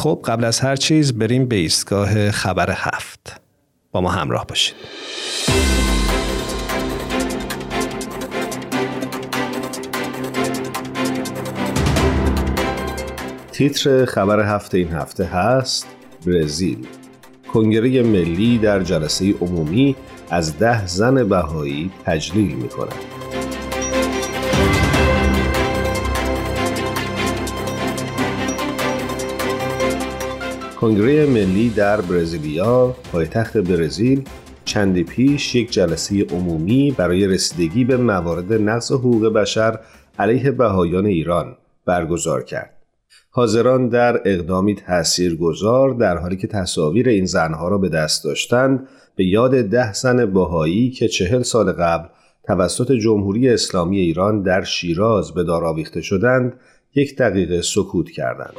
خب قبل از هر چیز بریم به ایستگاه خبر هفت. با ما همراه باشید. تیتر خبر هفته این هفته هست برزیل. کنگره ملی در جلسه عمومی از ده زن بهایی تجلیل می کند. کنگره ملی در برزیلیا پایتخت برزیل چندی پیش یک جلسه عمومی برای رسیدگی به موارد نقض حقوق بشر علیه بهایان ایران برگزار کرد. حاضران در اقدامی گذار در حالی که تصاویر این زنها را به دست داشتند به یاد ده زن باهایی که چهل سال قبل توسط جمهوری اسلامی ایران در شیراز به دار آویخته شدند یک دقیقه سکوت کردند.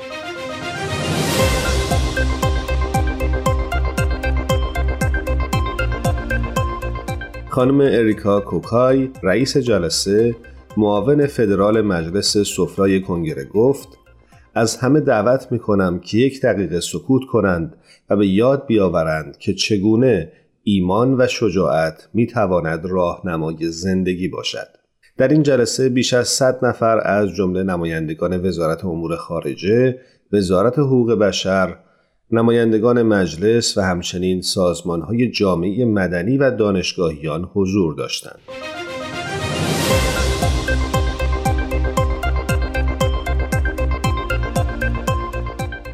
خانم اریکا کوکای رئیس جلسه معاون فدرال مجلس سفرای کنگره گفت از همه دعوت می کنم که یک دقیقه سکوت کنند و به یاد بیاورند که چگونه ایمان و شجاعت می تواند راهنمای زندگی باشد. در این جلسه بیش از 100 نفر از جمله نمایندگان وزارت امور خارجه، وزارت حقوق بشر، نمایندگان مجلس و همچنین سازمانهای جامعه مدنی و دانشگاهیان حضور داشتند.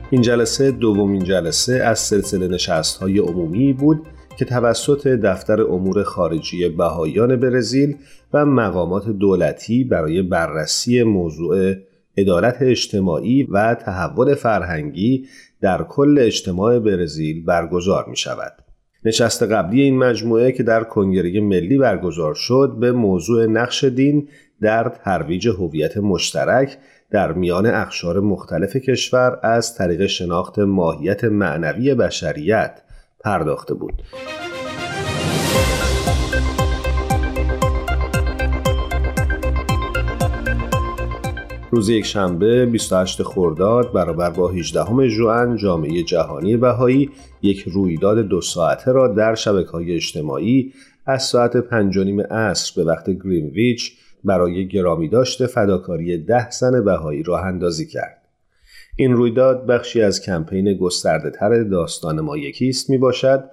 این جلسه دومین جلسه از سلسله نشست های عمومی بود که توسط دفتر امور خارجی بهایان برزیل و مقامات دولتی برای بررسی موضوع عدالت اجتماعی و تحول فرهنگی در کل اجتماع برزیل برگزار می شود. نشست قبلی این مجموعه که در کنگره ملی برگزار شد به موضوع نقش دین در ترویج هویت مشترک در میان اخشار مختلف کشور از طریق شناخت ماهیت معنوی بشریت پرداخته بود. روز یک شنبه 28 خرداد برابر با 18 ژوئن جامعه جهانی بهایی یک رویداد دو ساعته را در شبکه های اجتماعی از ساعت پنج نیم عصر به وقت گرینویچ برای گرامی داشته فداکاری ده زن بهایی راه اندازی کرد. این رویداد بخشی از کمپین گسترده تر داستان ما یکیست می باشد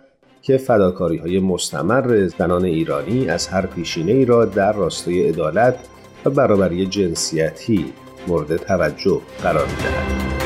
که فداکاری های مستمر زنان ایرانی از هر پیشینه ای را در راستای عدالت و برابری جنسیتی مورد توجه قرار می دهد.